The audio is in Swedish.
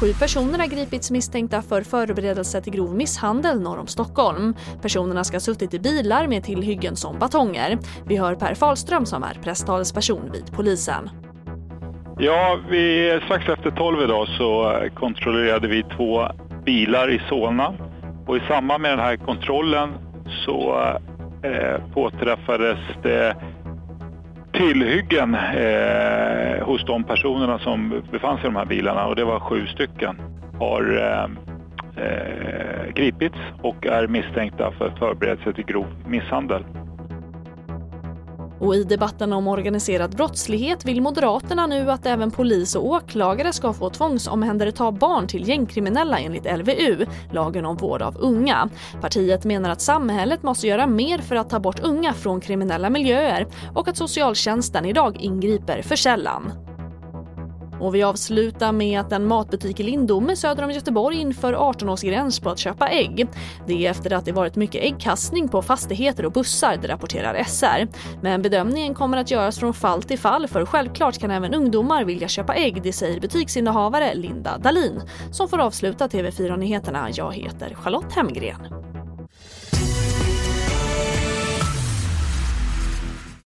Sju personer har gripits misstänkta för förberedelse till grov misshandel norr om Stockholm. Personerna ska ha suttit i bilar med tillhyggen som batonger. Vi hör Per Falström som är presstalesperson vid polisen. Ja, vi, strax efter tolv idag så kontrollerade vi två bilar i Solna och i samband med den här kontrollen så eh, påträffades det tillhyggen eh, hos de personerna som befann sig i de här bilarna och det var sju stycken. Har eh, eh, gripits och är misstänkta för förberedelse till grov misshandel. Och i debatten om organiserad brottslighet vill Moderaterna nu att även polis och åklagare ska få tvångsomhänderta barn till gängkriminella enligt LVU, lagen om vård av unga. Partiet menar att samhället måste göra mer för att ta bort unga från kriminella miljöer och att socialtjänsten idag ingriper för sällan. Och vi avslutar med att en matbutik i Lindome söder om Göteborg inför 18-årsgräns på att köpa ägg. Det är efter att det varit mycket äggkastning på fastigheter och bussar, det rapporterar SR. Men bedömningen kommer att göras från fall till fall för självklart kan även ungdomar vilja köpa ägg, det säger butiksinnehavare Linda Dalin som får avsluta TV4-nyheterna. Jag heter Charlotte Hemgren.